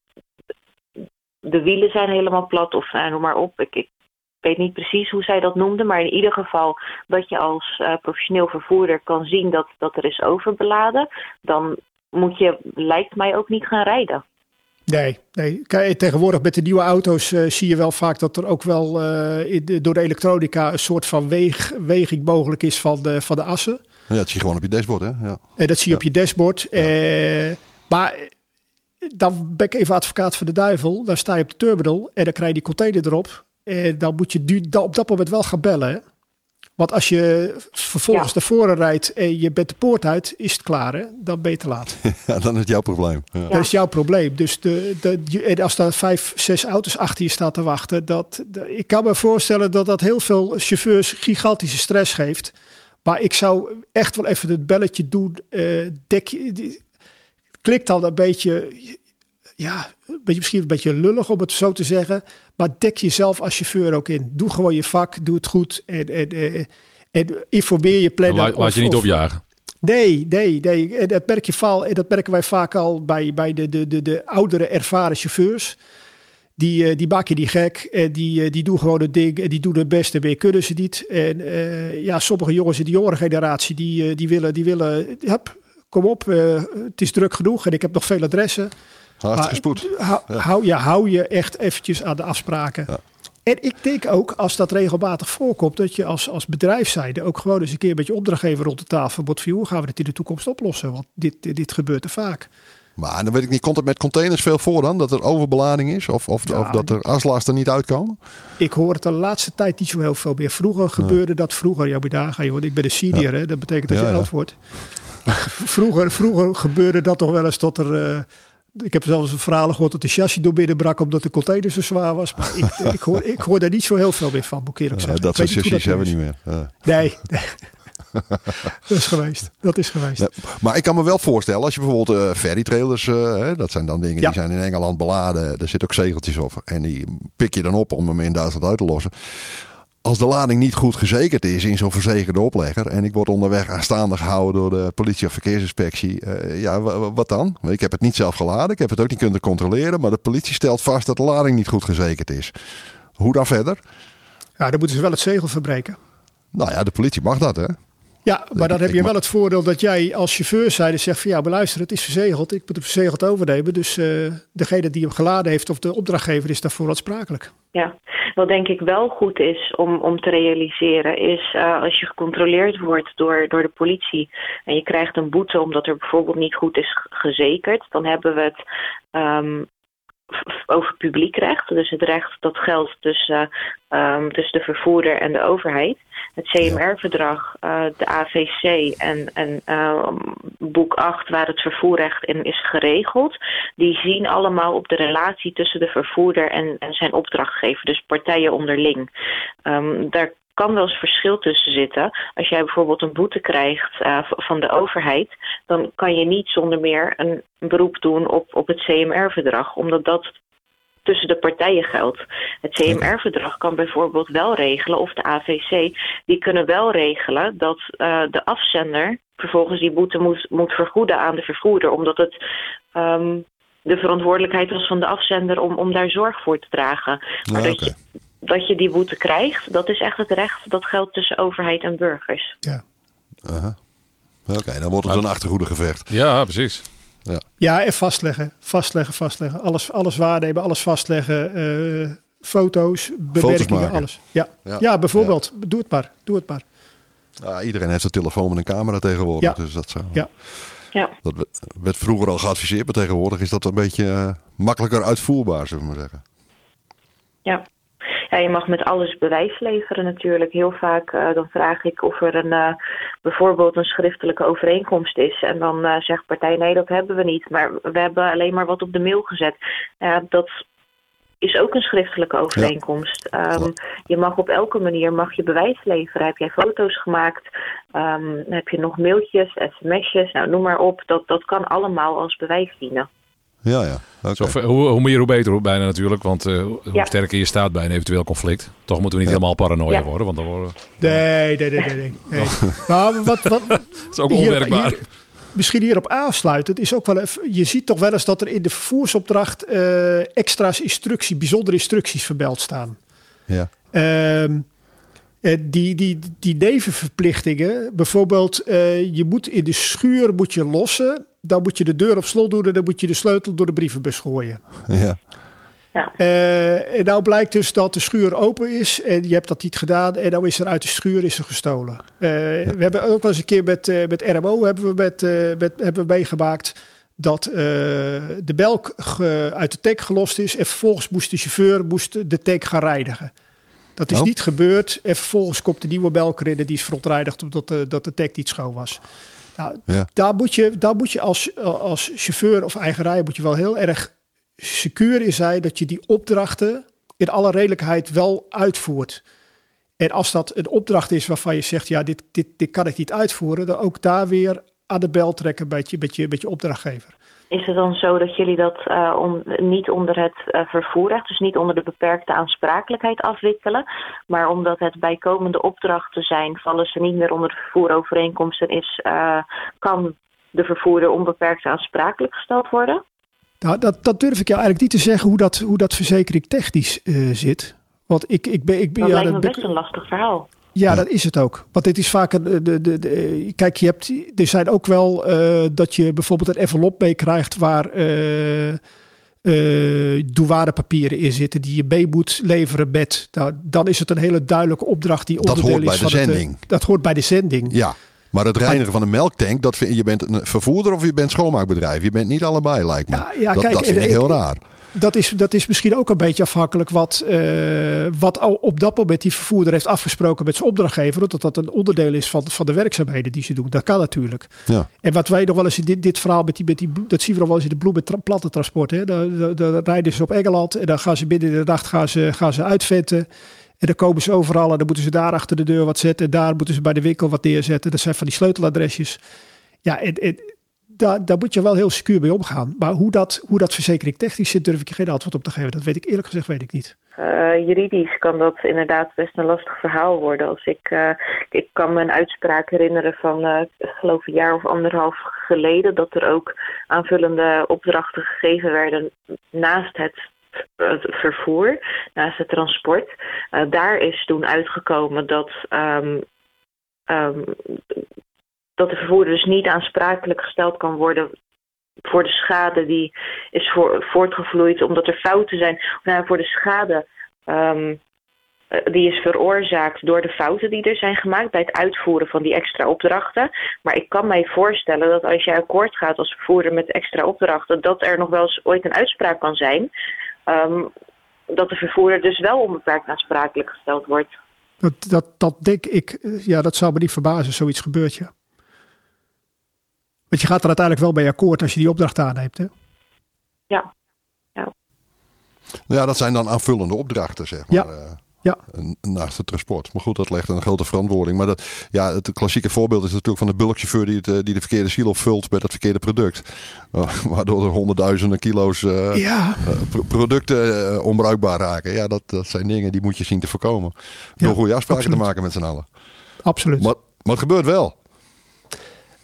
de wielen zijn helemaal plat of nou, noem maar op. Ik, ik weet niet precies hoe zij dat noemden, maar in ieder geval dat je als uh, professioneel vervoerder kan zien dat, dat er is overbeladen, dan moet je, lijkt mij, ook niet gaan rijden. Nee, nee. Kijk, tegenwoordig met de nieuwe auto's uh, zie je wel vaak dat er ook wel uh, in, door de elektronica een soort van weeg, weging mogelijk is van de, van de assen. Ja, dat zie je gewoon op je dashboard, hè? Ja. En dat zie je ja. op je dashboard. Ja. Uh, maar dan ben ik even advocaat van de duivel. Dan sta je op de terminal en dan krijg je die container erop. En dan moet je op dat moment wel gaan bellen. Want als je vervolgens ja. naar voren rijdt en je bent de poort uit, is het klaar. Hè? Dan ben je te laat. Ja, dan is het jouw probleem. Ja. Dat is jouw probleem. Dus de, de, en als daar vijf, zes auto's achter je staan te wachten. Dat, de, ik kan me voorstellen dat dat heel veel chauffeurs gigantische stress geeft. Maar ik zou echt wel even het belletje doen. Uh, dek klikt al een beetje ja, een beetje, misschien een beetje lullig om het zo te zeggen. Maar dek jezelf als chauffeur ook in. Doe gewoon je vak, doe het goed. En, en, en, en informeer je planner. Laat, laat je niet opjagen. Nee, nee, nee. En dat, merk je vaal, en dat merken wij vaak al bij, bij de, de, de, de oudere, ervaren chauffeurs. Die, die maken die gek. En die, die doen gewoon het ding. En die doen het beste. Meer kunnen ze niet. En uh, ja, sommige jongens in de jongere generatie. Die, die willen, die willen hup, kom op. Uh, het is druk genoeg. En ik heb nog veel adressen. Hartstikke spoed. Hou, ja. Hou, ja, hou je echt eventjes aan de afspraken. Ja. En ik denk ook, als dat regelmatig voorkomt, dat je als, als bedrijfszijde ook gewoon eens een keer met je opdrachtgever rond de tafel hoe gaan we dit in de toekomst oplossen? Want dit, dit, dit gebeurt er vaak. Maar dan weet ik niet, komt het met containers veel voor dan? Dat er overbelading is? Of, of, ja, of dat er aslasten niet uitkomen? Ik hoor het de laatste tijd niet zo heel veel meer. Vroeger gebeurde dat vroeger. Ja, joh, ik ben de senior, hè? dat betekent dat je oud wordt. vroeger, vroeger gebeurde dat toch wel eens tot er... Uh, ik heb zelfs een verhaal gehoord dat de chassis door binnen brak omdat de container zo zwaar was. Maar ik, ik, hoor, ik hoor daar niet zo heel veel meer van, moet ik eerlijk zeggen. Ja, dat soort chassis hebben we niet meer. Nee, nee. dat is geweest. Dat is geweest. Ja, maar ik kan me wel voorstellen, als je bijvoorbeeld uh, ferry trailers, uh, hè, dat zijn dan dingen Ja. die zijn in Engeland beladen. Er zitten ook zegeltjes op. En die pik je dan op om hem in Duitsland uit te lossen. Als de lading niet goed gezekerd is in zo'n verzekerde oplegger. en ik word onderweg aanstaande gehouden door de politie of verkeersinspectie. uh, ja, wat dan? Ik heb het niet zelf geladen. Ik heb het ook niet kunnen controleren. Maar de politie stelt vast dat de lading niet goed gezekerd is. Hoe dan verder? Ja, dan moeten ze wel het zegel verbreken. Nou ja, de politie mag dat, hè? Ja, maar dan heb je wel het voordeel dat jij als chauffeur zijde zegt van ja, beluister, het is verzegeld. Ik moet het verzegeld overnemen. Dus uh, degene die hem geladen heeft of de opdrachtgever is daarvoor aansprakelijk. Ja, wat denk ik wel goed is om, om te realiseren, is uh, als je gecontroleerd wordt door, door de politie en je krijgt een boete omdat er bijvoorbeeld niet goed is gezekerd, dan hebben we het um, over publiek recht. Dus het recht dat geldt tussen, um, tussen de vervoerder en de overheid. Het CMR-verdrag, uh, de AVC en, en uh, boek 8, waar het vervoerrecht in is geregeld, die zien allemaal op de relatie tussen de vervoerder en, en zijn opdrachtgever, dus partijen onderling. Um, daar kan wel eens verschil tussen zitten. Als jij bijvoorbeeld een boete krijgt uh, van de overheid, dan kan je niet zonder meer een beroep doen op, op het CMR-verdrag, omdat dat tussen de partijen geldt. Het CMR-verdrag kan bijvoorbeeld wel regelen, of de AVC, die kunnen wel regelen dat uh, de afzender vervolgens die boete moet, moet vergoeden aan de vervoerder, omdat het um, de verantwoordelijkheid was van de afzender om, om daar zorg voor te dragen. Maar dat, je, dat je die boete krijgt, dat is echt het recht dat geldt tussen overheid en burgers. Ja. Uh -huh. Oké, okay, dan wordt het een achtergoede gevecht. Ja, precies. Ja. ja, en vastleggen, vastleggen, vastleggen. Alles, alles waarnemen, alles vastleggen. Uh, foto's, bewerkingen, alles. Ja. Ja. ja, bijvoorbeeld. Doe het maar. Doe het maar. Ja, iedereen heeft een telefoon en een camera tegenwoordig. Dus dat zou... Ja. Ja. Dat werd vroeger al geadviseerd, maar tegenwoordig is dat een beetje uh, makkelijker uitvoerbaar, zullen we maar zeggen. Ja. Ja, je mag met alles bewijs leveren natuurlijk. Heel vaak uh, dan vraag ik of er een, uh, bijvoorbeeld een schriftelijke overeenkomst is. En dan uh, zegt partij nee, dat hebben we niet. Maar we hebben alleen maar wat op de mail gezet. dat is ook een schriftelijke overeenkomst. Ja. Um, je mag op elke manier mag je bewijs leveren. Heb jij foto's gemaakt? Um, heb je nog mailtjes, sms'jes? Nou, noem maar op. Dat, dat kan allemaal als bewijs dienen. Ja, ja. Okay. Zo, hoe, hoe meer, hoe beter hoe bijna natuurlijk. Want uh, hoe ja. sterker je staat bij een eventueel conflict. Toch moeten we niet ja. helemaal paranoia ja. worden. Want dan worden Nee, nee, nee, nee. nee. nee. maar wat, wat, dat is ook onwerkbaar. Hier, misschien hierop aansluitend is ook wel even, je ziet toch wel eens dat er in de vervoersopdracht uh, extra's instructie, bijzondere instructies vermeld staan. Ja. Uh, die, die, die nevenverplichtingen, bijvoorbeeld uh, je moet in de schuur moet je lossen, dan moet je de deur op slot doen en dan moet je de sleutel door de brievenbus gooien. Ja. Ja. Uh, en nou blijkt dus dat de schuur open is en je hebt dat niet gedaan en nou is er uit de schuur is er gestolen. Uh, ja. We hebben ook wel eens een keer met, uh, met RMO hebben we, met, met, hebben we meegemaakt dat de belk ge, uit de tank gelost is en vervolgens moest de chauffeur moest de tank gaan reinigen. Dat is oh. niet gebeurd en vervolgens komt de nieuwe belk erin en die is verontreinigd omdat de, dat de tank niet schoon was. Nou, ja. daar, moet je, daar moet je als, als chauffeur of eigenaar moet je wel heel erg secuur in zijn dat je die opdrachten in alle redelijkheid wel uitvoert. En als dat een opdracht is waarvan je zegt, ja, dit, dit, dit kan ik niet uitvoeren, dan ook daar weer aan de bel trekken met je, met je, met je opdrachtgever. Is het dan zo dat jullie dat uh, om, niet onder het uh, vervoerrecht, dus niet onder de beperkte aansprakelijkheid afwikkelen, maar omdat het bijkomende opdrachten zijn, vallen ze niet meer onder de vervoerovereenkomst en is, uh, kan de vervoerder onbeperkt aansprakelijk gesteld worden? Nou, dat, dat durf ik jou eigenlijk niet te zeggen hoe dat, hoe dat verzekering technisch zit. Want ik, ik ben. Ik ben dat ja, lijkt me dat, best een lastig verhaal. Ja, dat is het ook. Want dit is vaak. De, de, de, de, kijk, je hebt, er zijn ook wel uh, dat je bijvoorbeeld een envelop mee krijgt waar uh, uh, douanepapieren in zitten die je mee moet leveren met. Nou, dan is het een hele duidelijke opdracht die dat onderdeel hoort bij is de van zending. Het, dat hoort bij de zending. Ja. Maar het reinigen van een melktank, dat vind, je bent een vervoerder of je bent schoonmaakbedrijf. Je bent niet allebei, lijkt me. Ja, ja dat, kijk, dat vind ik heel raar. Dat is, dat is misschien ook een beetje afhankelijk wat, uh, wat op dat moment die vervoerder heeft afgesproken met zijn opdrachtgever. Dat dat een onderdeel is van, van de werkzaamheden die ze doen. Dat kan natuurlijk. Ja. En wat wij nog wel eens in dit, dit verhaal met die, met die, dat zien we nog wel eens in de bloem met plattentransport. Hè. Dan, dan, dan rijden ze op Engeland en dan gaan ze binnen de nacht gaan ze, gaan ze uitventen. En dan komen ze overal en dan moeten ze daar achter de deur wat zetten. En daar moeten ze bij de winkel wat neerzetten. Dat zijn van die sleuteladresjes. Ja, en, en daar, moet je wel heel secuur mee omgaan. Maar hoe dat, hoe dat verzekering technisch zit, durf ik je geen antwoord op te geven. Dat weet ik eerlijk gezegd, weet ik niet. Uh, juridisch kan dat inderdaad best een lastig verhaal worden. Als ik, uh, ik kan me een uitspraak herinneren van, uh, ik geloof een jaar of anderhalf geleden, dat er ook aanvullende opdrachten gegeven werden naast het vervoer, naast het transport. Daar is toen uitgekomen dat um, um, dat de vervoerder dus niet aansprakelijk gesteld kan worden voor de schade die is voor, voortgevloeid omdat er fouten zijn. Nou, voor de schade um, eh, die is veroorzaakt door de fouten die er zijn gemaakt bij het uitvoeren van die extra opdrachten. Maar ik kan mij voorstellen dat als jij akkoord gaat als vervoerder met extra opdrachten, dat er nog wel eens ooit een uitspraak kan zijn. ehm, dat de vervoerder dus wel onbeperkt aansprakelijk gesteld wordt. Dat, dat, dat denk ik, eh, ja, dat zou me niet verbazen, zoiets gebeurt, ja. Want je gaat er uiteindelijk wel bij akkoord als je die opdracht aanneemt, hè? Ja. Ja, dat zijn dan aanvullende opdrachten, zeg maar. Ja. eh, Ja. een- naast het transport. Maar goed, dat legt een grote verantwoording. Maar dat, ja, het klassieke voorbeeld is natuurlijk van de bulkchauffeur die, het, eh, die de verkeerde silo vult met het verkeerde product. Uh, waardoor er honderdduizenden kilo's eh, Ja, eh, pro- producten eh, onbruikbaar raken. Ja, dat, dat zijn dingen die moet je zien te voorkomen. Door Ja, goede afspraken absoluut. te maken met z'n allen. absoluut. Maar, maar het gebeurt wel.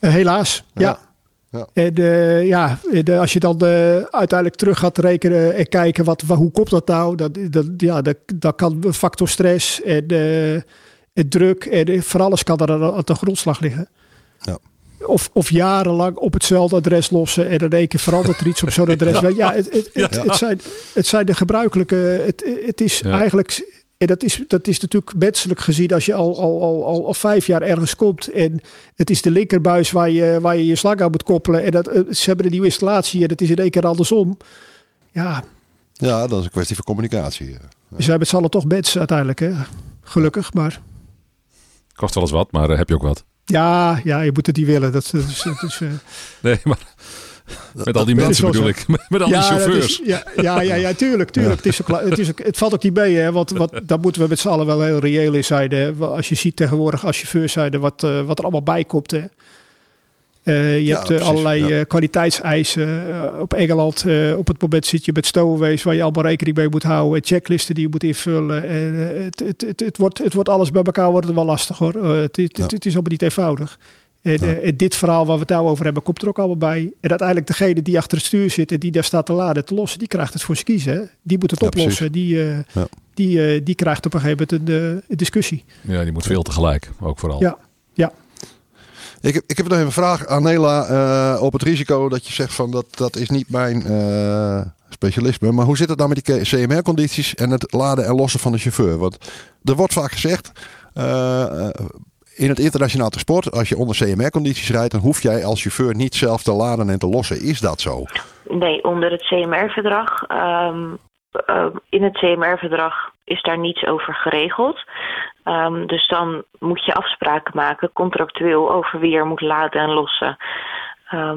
Eh, helaas, ja. Ja. Ja. En eh, ja, de, als je dan eh, uiteindelijk terug gaat rekenen en kijken wat, wa- hoe komt dat nou, dat, dat, ja, dat, dat kan factor stress en, eh, en druk en eh, voor alles kan er aan aan de grondslag liggen. Ja. Of, of jarenlang op hetzelfde adres lossen en in één keer verandert er iets op zo'n adres. Ja, het, het, het, het zijn, het zijn de gebruikelijke. Het, het is Ja. eigenlijk. En dat is, dat is natuurlijk menselijk gezien als je al, al, al, al, al vijf jaar ergens komt. En het is de linkerbuis waar je waar je, je slag aan moet koppelen. En dat, eh, ze hebben een nieuwe installatie en het is in één keer andersom. Ja, Ja, dat is een kwestie van communicatie. eh. ze hebben het z'n allen toch mensen uiteindelijk. Hè? Gelukkig, maar Kost wel eens wat, maar eh, heb je ook wat. ja, ja, je moet het niet willen. Dat, dat is, dat is, Nee, maar met al die mensen bedoel zo. ik. Met al die dat chauffeurs. is- ja, ja, ja, ja, tuurlijk, tuurlijk. Het, is ook, het, is ook, het valt ook niet mee, hè, want wat, daar moeten we met z'n allen wel heel reëel in zijn. Hè. Als je ziet tegenwoordig als chauffeur zijn, wat, eh, wat er allemaal bij komt. Hè. Eh, je Ja, hebt eh, precies, allerlei ja. kwaliteitseisen. Op Engeland, op het moment zit je met stowaways waar je allemaal rekening mee moet houden. Checklisten die je moet invullen. En, het, het, het, het, wordt, het wordt alles bij elkaar wordt wel lastig hoor. Het, het, het, het is allemaal niet eenvoudig. En, eh, en dit verhaal waar we het nou over hebben, komt er ook allemaal bij. En uiteindelijk degene die achter het stuur zit en die daar staat te laden en te lossen, die krijgt het voor zijn kiezen. hè. Die moet het Ja, oplossen. Die, eh, Ja. die, eh, die krijgt op een gegeven moment een, eh, discussie. Ja, die moet veel tegelijk. Ook vooral. Ja, ja. Ik, heb- ik heb nog even een vraag aan Nela eh, op het risico dat je zegt van dat, dat is niet mijn eh, specialisme. Maar hoe zit het nou met die CMR-condities en het laden en lossen van de chauffeur? Want er wordt vaak gezegd eh, eh, in het internationaal transport, als je onder CMR-condities rijdt, dan hoef jij als chauffeur niet zelf te laden en te lossen. Is dat zo? Nee, onder het CMR-verdrag. ehm, ehm, in het CMR-verdrag is daar niets over geregeld. Ehm, dus dan moet je afspraken maken, contractueel, over wie er moet laden en lossen.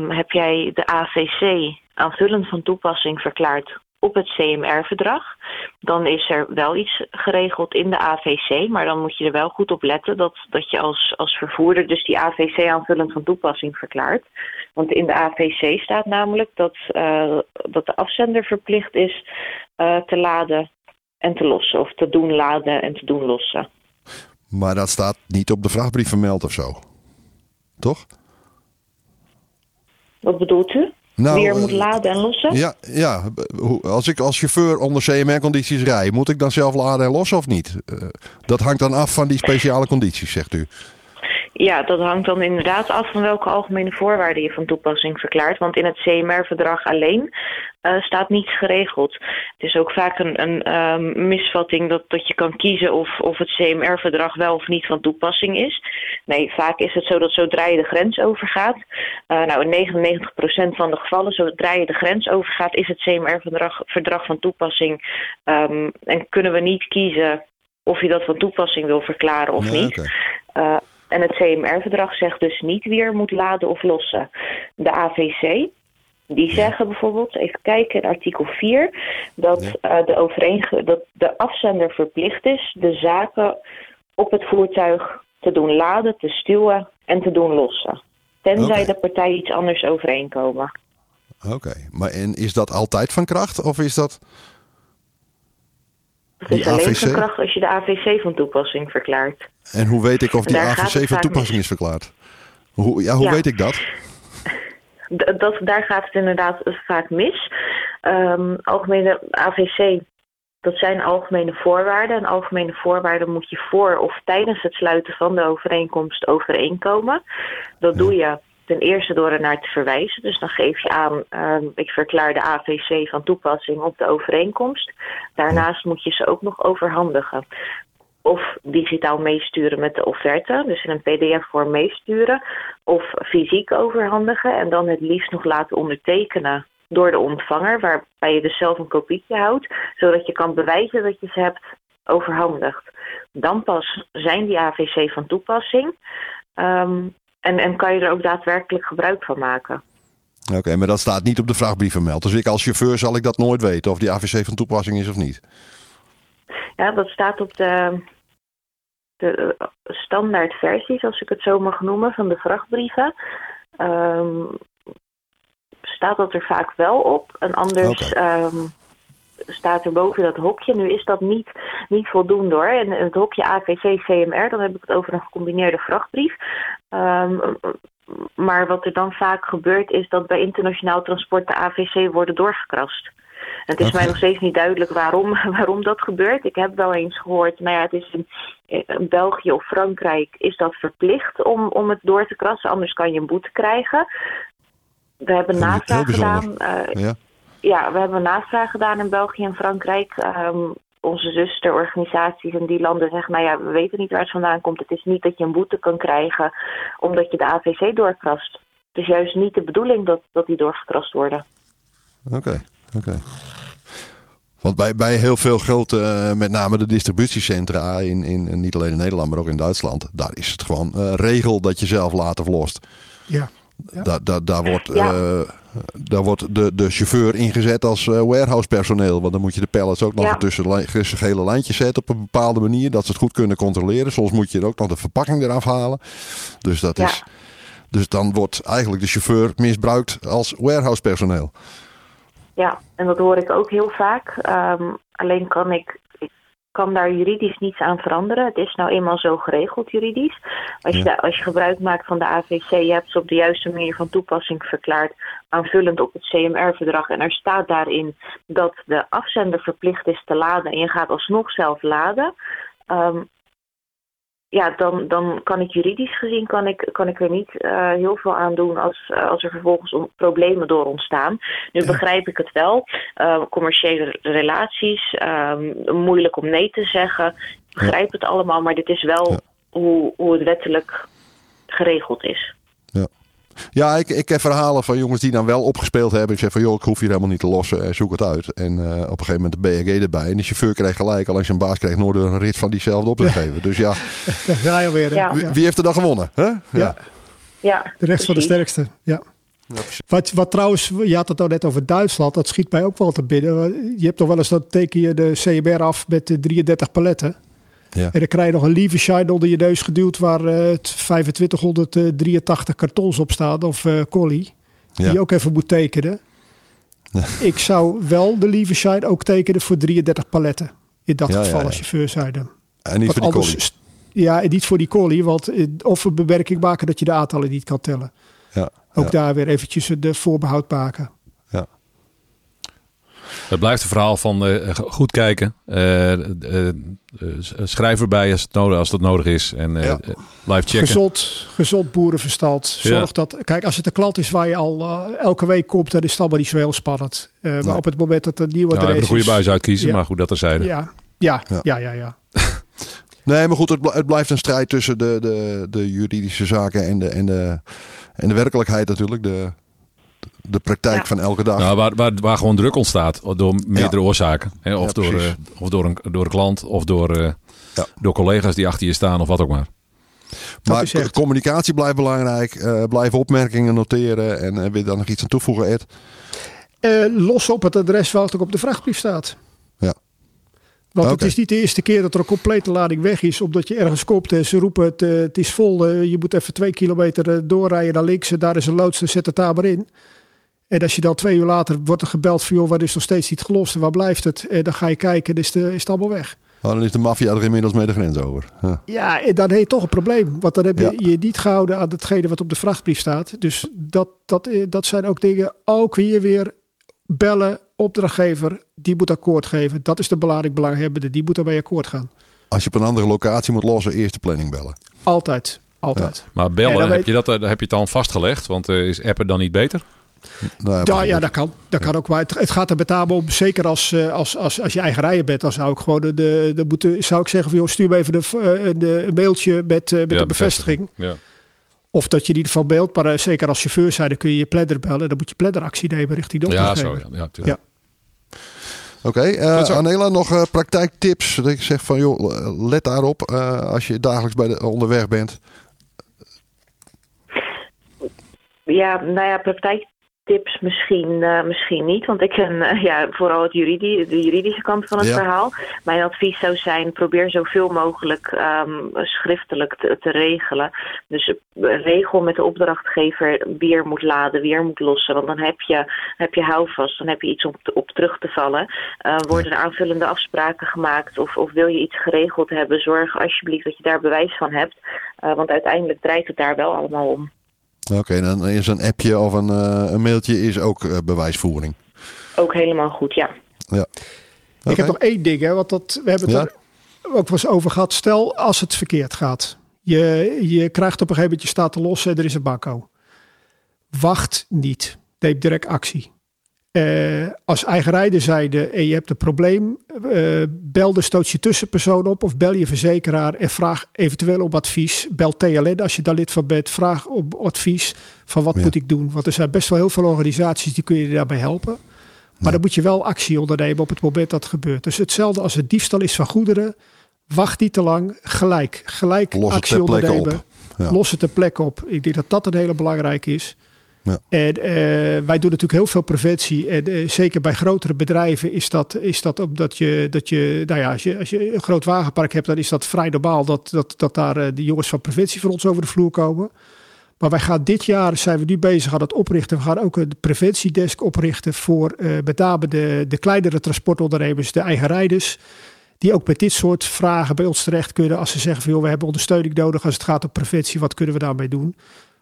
Heb jij de AVC aanvullend van toepassing verklaard op het CMR-verdrag, dan is er wel iets geregeld in de AVC. Maar dan moet je er wel goed op letten dat, dat je als, als vervoerder dus die AVC aanvullend van toepassing verklaart. Want in de AVC staat namelijk dat, eh, dat de afzender verplicht is eh, te laden en te lossen. Of te doen laden en te doen lossen. Maar dat staat niet op de vrachtbrief vermeld of zo. Toch? Wat bedoelt u? Nou, Wie er eh, moet laden en lossen? Ja, ja, als ik als chauffeur onder CMR-condities rij, moet ik dan zelf laden en lossen of niet? Eh, dat hangt dan af van die speciale condities, zegt u. Ja, dat hangt dan inderdaad af van welke algemene voorwaarden je van toepassing verklaart. Want in het CMR-verdrag alleen eh, staat niets geregeld. Het is ook vaak een, een ehm, misvatting dat, dat je kan kiezen of, of het CMR-verdrag wel of niet van toepassing is. Nee, vaak is het zo dat zodra je de grens overgaat, eh, nou in 99% van de gevallen, zodra je de grens overgaat, is het CMR-verdrag verdrag van toepassing. Ehm, en kunnen we niet kiezen of je dat van toepassing wil verklaren of Ja, niet. oké. En het CMR-verdrag zegt dus niet wie er moet laden of lossen. De AVC, die zeggen bijvoorbeeld, even kijken in artikel 4, dat, uh, de, overeenge- dat de afzender verplicht is de zaken op het voertuig te doen laden, te stuwen en te doen lossen. Tenzij de partijen iets anders overeenkomen. Oké, maar en is dat altijd van kracht of is dat... Het is alleen AVC? kracht als je de AVC van toepassing verklaart. En hoe weet ik of die AVC van toepassing is verklaard? Hoe, ja, hoe Ja. weet ik dat? Dat, daar gaat het inderdaad vaak mis. Ehm, algemene AVC, dat zijn algemene voorwaarden. En algemene voorwaarden moet je voor of tijdens het sluiten van de overeenkomst overeenkomen. Dat doe je ten eerste door er naar te verwijzen. Dus dan geef je aan, ehm, ik verklaar de AVC van toepassing op de overeenkomst. Daarnaast moet je ze ook nog overhandigen. of digitaal meesturen met de offerte, dus in een PDF-vorm meesturen, of fysiek overhandigen en dan het liefst nog laten ondertekenen door de ontvanger, waarbij je dus zelf een kopietje houdt, zodat je kan bewijzen dat je ze hebt overhandigd. Dan pas zijn die AVC van toepassing ehm, en, en kan je er ook daadwerkelijk gebruik van maken. Oké, maar dat staat niet op de vrachtbrief vermeld. Dus ik als chauffeur zal ik dat nooit weten of die AVC van toepassing is of niet. Ja, dat staat op de, de standaard versies, als ik het zo mag noemen, van de vrachtbrieven. Ehm, staat dat er vaak wel op. En anders staat er boven dat hokje. Nu is dat niet, niet voldoende hoor. En het hokje AVC CMR, dan heb ik het over een gecombineerde vrachtbrief. Ehm, maar wat er dan vaak gebeurt is dat bij internationaal transport de AVC worden doorgekrast. En het is mij nog steeds niet duidelijk waarom, waarom dat gebeurt. Ik heb wel eens gehoord, nou ja, het is in, in België of Frankrijk is dat verplicht om, om het door te krassen, anders kan je een boete krijgen. We hebben navraag gedaan. Uh, ja. Ja. we hebben navraag gedaan in België en Frankrijk. Um, onze zusterorganisaties in die landen zeggen, nou ja, we weten niet waar het vandaan komt. Het is niet dat je een boete kan krijgen omdat je de AVC doorkrast. Het is juist niet de bedoeling dat, dat die doorgekrast worden. Oké, oké. Want bij, bij heel veel grote, uh, met name de distributiecentra, in, in, niet alleen in Nederland, maar ook in Duitsland, daar is het gewoon uh, regel dat je zelf later verlost. Ja. Ja. Daar, wordt, ja. uh, daar wordt de, de chauffeur ingezet als warehouse personeel. Want dan moet je de pallets ook nog ja. tussen, tussen gele lijntjes zetten op een bepaalde manier. Dat ze het goed kunnen controleren. Soms moet je er ook nog de verpakking eraf halen. Dus dat is. Dus dan wordt eigenlijk de chauffeur misbruikt als warehouse personeel. Ja, en dat hoor ik ook heel vaak. Um, alleen kan ik, ik kan daar juridisch niets aan veranderen. Het is nou eenmaal zo geregeld juridisch. Als je, ja. als je gebruik maakt van de AVC, je hebt ze op de juiste manier van toepassing verklaard, aanvullend op het CMR-verdrag. En er staat daarin dat de afzender verplicht is te laden en je gaat alsnog zelf laden. Um, ja, dan, dan kan ik juridisch gezien kan ik, kan ik er niet uh, heel veel aan doen als, uh, als er vervolgens problemen door ontstaan. Nu ja. begrijp ik het wel. Uh, commerciële relaties, moeilijk om nee te zeggen. Ik begrijp ja. het allemaal, maar dit is wel ja. hoe, hoe het wettelijk geregeld is. Ja. Ja, ik, ik heb verhalen van jongens die dan wel opgespeeld hebben. Ik zeg van joh, ik hoef hier helemaal niet te lossen. Zoek het uit. En uh, op een gegeven moment de BRG erbij. En de chauffeur kreeg gelijk. Alleen zijn baas kreeg nooit een rit van diezelfde op te geven. Dus ja. Weer. Ja. Wie, wie, heeft er dan gewonnen? Hè? Ja. ja. ja. De rechts van de sterkste. Ja. Ja, wat, wat trouwens, je had het al net over Duitsland, dat schiet mij ook wel te binnen. Je hebt toch wel eens dat teken je de CBR af met de 33 paletten. Ja. En dan krijg je nog een Lievenscheid onder je neus geduwd waar uh, 2583 kartons op staan of uh, collie. Die ja. je ook even moet tekenen. Ja. Ik zou wel de Lievenscheid ook tekenen voor 33 paletten. In dat geval als chauffeur zijde. En niet voor die collie? Ja, en niet voor die collie, want of een bewerking maken dat je de aantallen niet kan tellen. Ja, ook daar weer eventjes de voorbehoud maken. Het blijft een verhaal van uh, goed kijken. Uh, uh, schrijf erbij als, het nodig, als dat nodig is. En ja. blijf checken. Gezond, gezond boerenverstand. Zorg ja. dat. Kijk, als het een klant is waar je al elke week komt, dan is het allemaal niet zo heel spannend. maar op het moment dat er nieuwe nou, een goede buis uitkiezen, ja. maar goed dat er zijn. Ja, ja, ja, ja. ja, ja. Nee, maar goed, het, het, blijft een strijd tussen de, de, de juridische zaken en de, en, de, en de werkelijkheid natuurlijk. De, de praktijk ja. van elke dag. Nou, waar, waar, waar gewoon druk ontstaat door meerdere ja. oorzaken. Hè? Of, ja, door, uh, of door een, door een klant of door, uh, door collega's die achter je staan of wat ook maar. Maar communicatie blijft belangrijk. Uh, blijf opmerkingen noteren. En wil je daar nog iets aan toevoegen, Ed? los op het adres wat ook op de vrachtbrief staat. Ja. Want okay. het is niet de eerste keer dat er een complete lading weg is. Omdat je ergens koopt en ze roepen het, het is vol. je moet even twee kilometer doorrijden naar links. En daar is een loodste, zet het daar maar in. En als je dan twee uur later wordt er gebeld van joh, waar is nog steeds niet gelost en waar blijft het? En dan ga je kijken, is, de, is het allemaal weg. Oh, dan is de maffia er inmiddels mee de grens over. Ja, ja en dan heb je toch een probleem. Want dan heb je ja. je niet gehouden aan hetgene wat op de vrachtbrief staat. Dus dat, dat, dat zijn ook dingen, ook hier weer bellen, opdrachtgever, die moet akkoord geven. Dat is de belangrijk belanghebbende, die moet daarbij akkoord gaan. Als je op een andere locatie moet lossen, eerst de planning bellen. Altijd, altijd. Ja. Maar bellen, heb, weet... je dat, heb je het dan vastgelegd? Want uh, is appen dan niet beter? Nou, Ja, dat kan. Dat kan ook. Maar het, het gaat er met name om, zeker als, eh, als, als, als je eigen rijden bent, dan zou ik gewoon de, de, de moeten, zou ik zeggen, van, joh, stuur me even de, eh, de, een mailtje met, eh, met Ja, de bevestiging. Ja. Of dat je in ieder geval beeld, maar zeker als chauffeur zijn, dan kun je je planner bellen. Dan moet je planneractie nemen richting de ja, zo. Ja, ja, tuurlijk. Oké, eh. Anela, nog eh, praktijktips. Dat ik zeg van, joh, let daarop eh, als je dagelijks bij de, onderweg bent. Ja, nou ja, praktijktips misschien, eh, misschien niet. Want ik ken eh, ja, vooral het juridie, de juridische kant van het Ja. verhaal. Mijn advies zou zijn, probeer zoveel mogelijk ehm, schriftelijk te, te regelen. Dus eh, regel met de opdrachtgever wie er moet laden, wie er moet lossen. Want dan heb je, heb je houvast, dan heb je iets om te- op terug te vallen. Worden er aanvullende afspraken gemaakt of, of wil je iets geregeld hebben, zorg alsjeblieft dat je daar bewijs van hebt. Want uiteindelijk draait het daar wel allemaal om. Oké, dan is een appje of een, eh, een mailtje is ook eh, bewijsvoering. Ook helemaal goed, ja. Ja. Ik heb nog één ding, hè, want dat, we hebben het Ja. er ook wel eens over gehad. Stel als het verkeerd gaat. Je, je krijgt op een gegeven moment je staat te lossen en er is een banco. Wacht niet. Neem direct actie. Eh, als eigenrijder zijde en je hebt een probleem, eh, bel de stoot je tussenpersoon op of bel je verzekeraar en vraag eventueel om advies. Bel TLN als je daar lid van bent. Vraag om advies van wat Ja. moet ik doen. Want er zijn best wel heel veel organisaties die kun je daarbij helpen. Maar Ja. dan moet je wel actie ondernemen op het moment dat het gebeurt. Dus hetzelfde als het diefstal is van goederen. Wacht niet te lang. Gelijk. Gelijk Los actie ondernemen. op. Ja. Los het ter plekke op. Ik denk dat dat een hele belangrijke is. Ja. En eh, wij doen natuurlijk heel veel preventie. En eh, zeker bij grotere bedrijven is dat, is dat omdat je, dat je, nou ja, als je, als je een groot wagenpark hebt, dan is dat vrij normaal dat, dat, dat daar eh, de jongens van preventie voor ons over de vloer komen. Maar wij gaan dit jaar, zijn we nu bezig aan het oprichten. We gaan ook een preventiedesk oprichten voor met name de, de kleinere transportondernemers, de eigen rijders. Die ook met dit soort vragen bij ons terecht kunnen. Als ze zeggen van joh, we hebben ondersteuning nodig als het gaat om preventie. Wat kunnen we daarmee doen?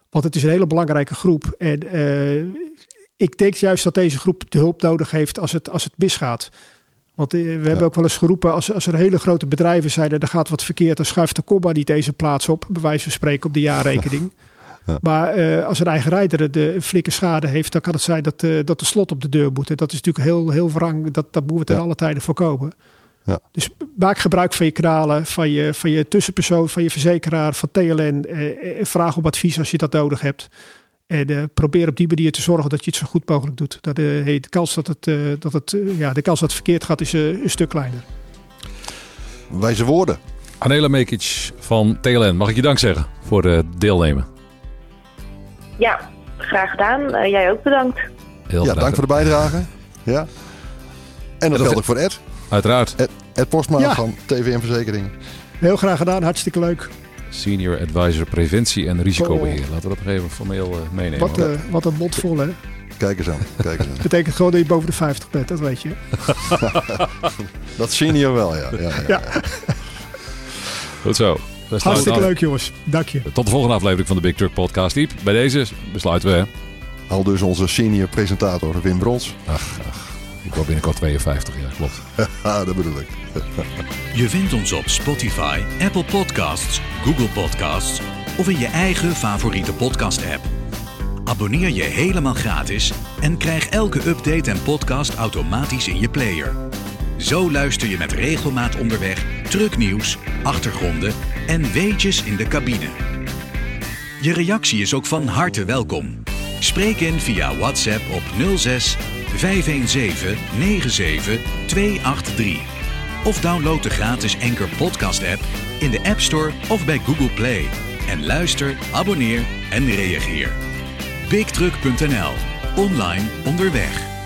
Want het is een hele belangrijke groep. En eh, ik denk juist dat deze groep de hulp nodig heeft als het, als het misgaat. Want eh, we hebben ook wel eens geroepen, als, als er hele grote bedrijven zijn en er gaat wat verkeerd, dan schuift de komma niet deze plaats op, bij wijze van spreken op de jaarrekening. Ja. Maar eh, als een eigen rijder de flinke schade heeft, dan kan het zijn dat, dat de slot op de deur moet. En dat is natuurlijk heel, heel wrang, dat, dat moeten we ten Ja. alle tijden voorkomen. Ja. Dus maak gebruik van je kanalen, van je, van je tussenpersoon, van je verzekeraar, van TLN. Eh, eh, vraag om advies als je dat nodig hebt. En eh, probeer op die manier te zorgen dat je het zo goed mogelijk doet. Dat, eh, hey, de kans dat het, eh, dat het, ja, de kans dat het verkeerd gaat is eh, een stuk kleiner. Wijze woorden. Anela Mekic van TLN, mag ik je dank zeggen voor het deelnemen? Ja, graag gedaan. Jij ook bedankt. Heel ja, graag. dank voor de bijdrage. Ja. En dat dat- geldt ook voor Ed. Uiteraard. Ed, Ed Postma Ja. van TVM Verzekering. Heel graag gedaan, hartstikke leuk. Senior Advisor Preventie en Risicobeheer. Laten we dat nog even formeel eh, meenemen. Wat, eh, wat een mond vol, hè? Kijk eens aan. Kijk eens aan. Betekent gewoon dat je boven de 50 bent, dat weet je. Dat senior wel, ja. ja, ja. Ja. Goed zo. Hartstikke af. leuk, jongens. Dank je. Tot de volgende aflevering van de Big Truck Podcast. Iep, bij deze besluiten we. hè? Al dus onze senior presentator Wim Brons. Ach, ach. Ik word binnenkort 52, ja, klopt. Dat bedoel ik. Je vindt ons op Spotify, Apple Podcasts, Google Podcasts of in je eigen favoriete podcast-app. Abonneer je helemaal gratis en krijg elke update en podcast automatisch in je player. Zo luister je met regelmaat onderweg trucknieuws, achtergronden en weetjes in de cabine. Je reactie is ook van harte welkom. Spreek in via WhatsApp op 06 517 97 283. Of download de gratis Anchor Podcast app in de App Store of bij Google Play. En luister, abonneer en reageer. BigTruck.nl. Online onderweg.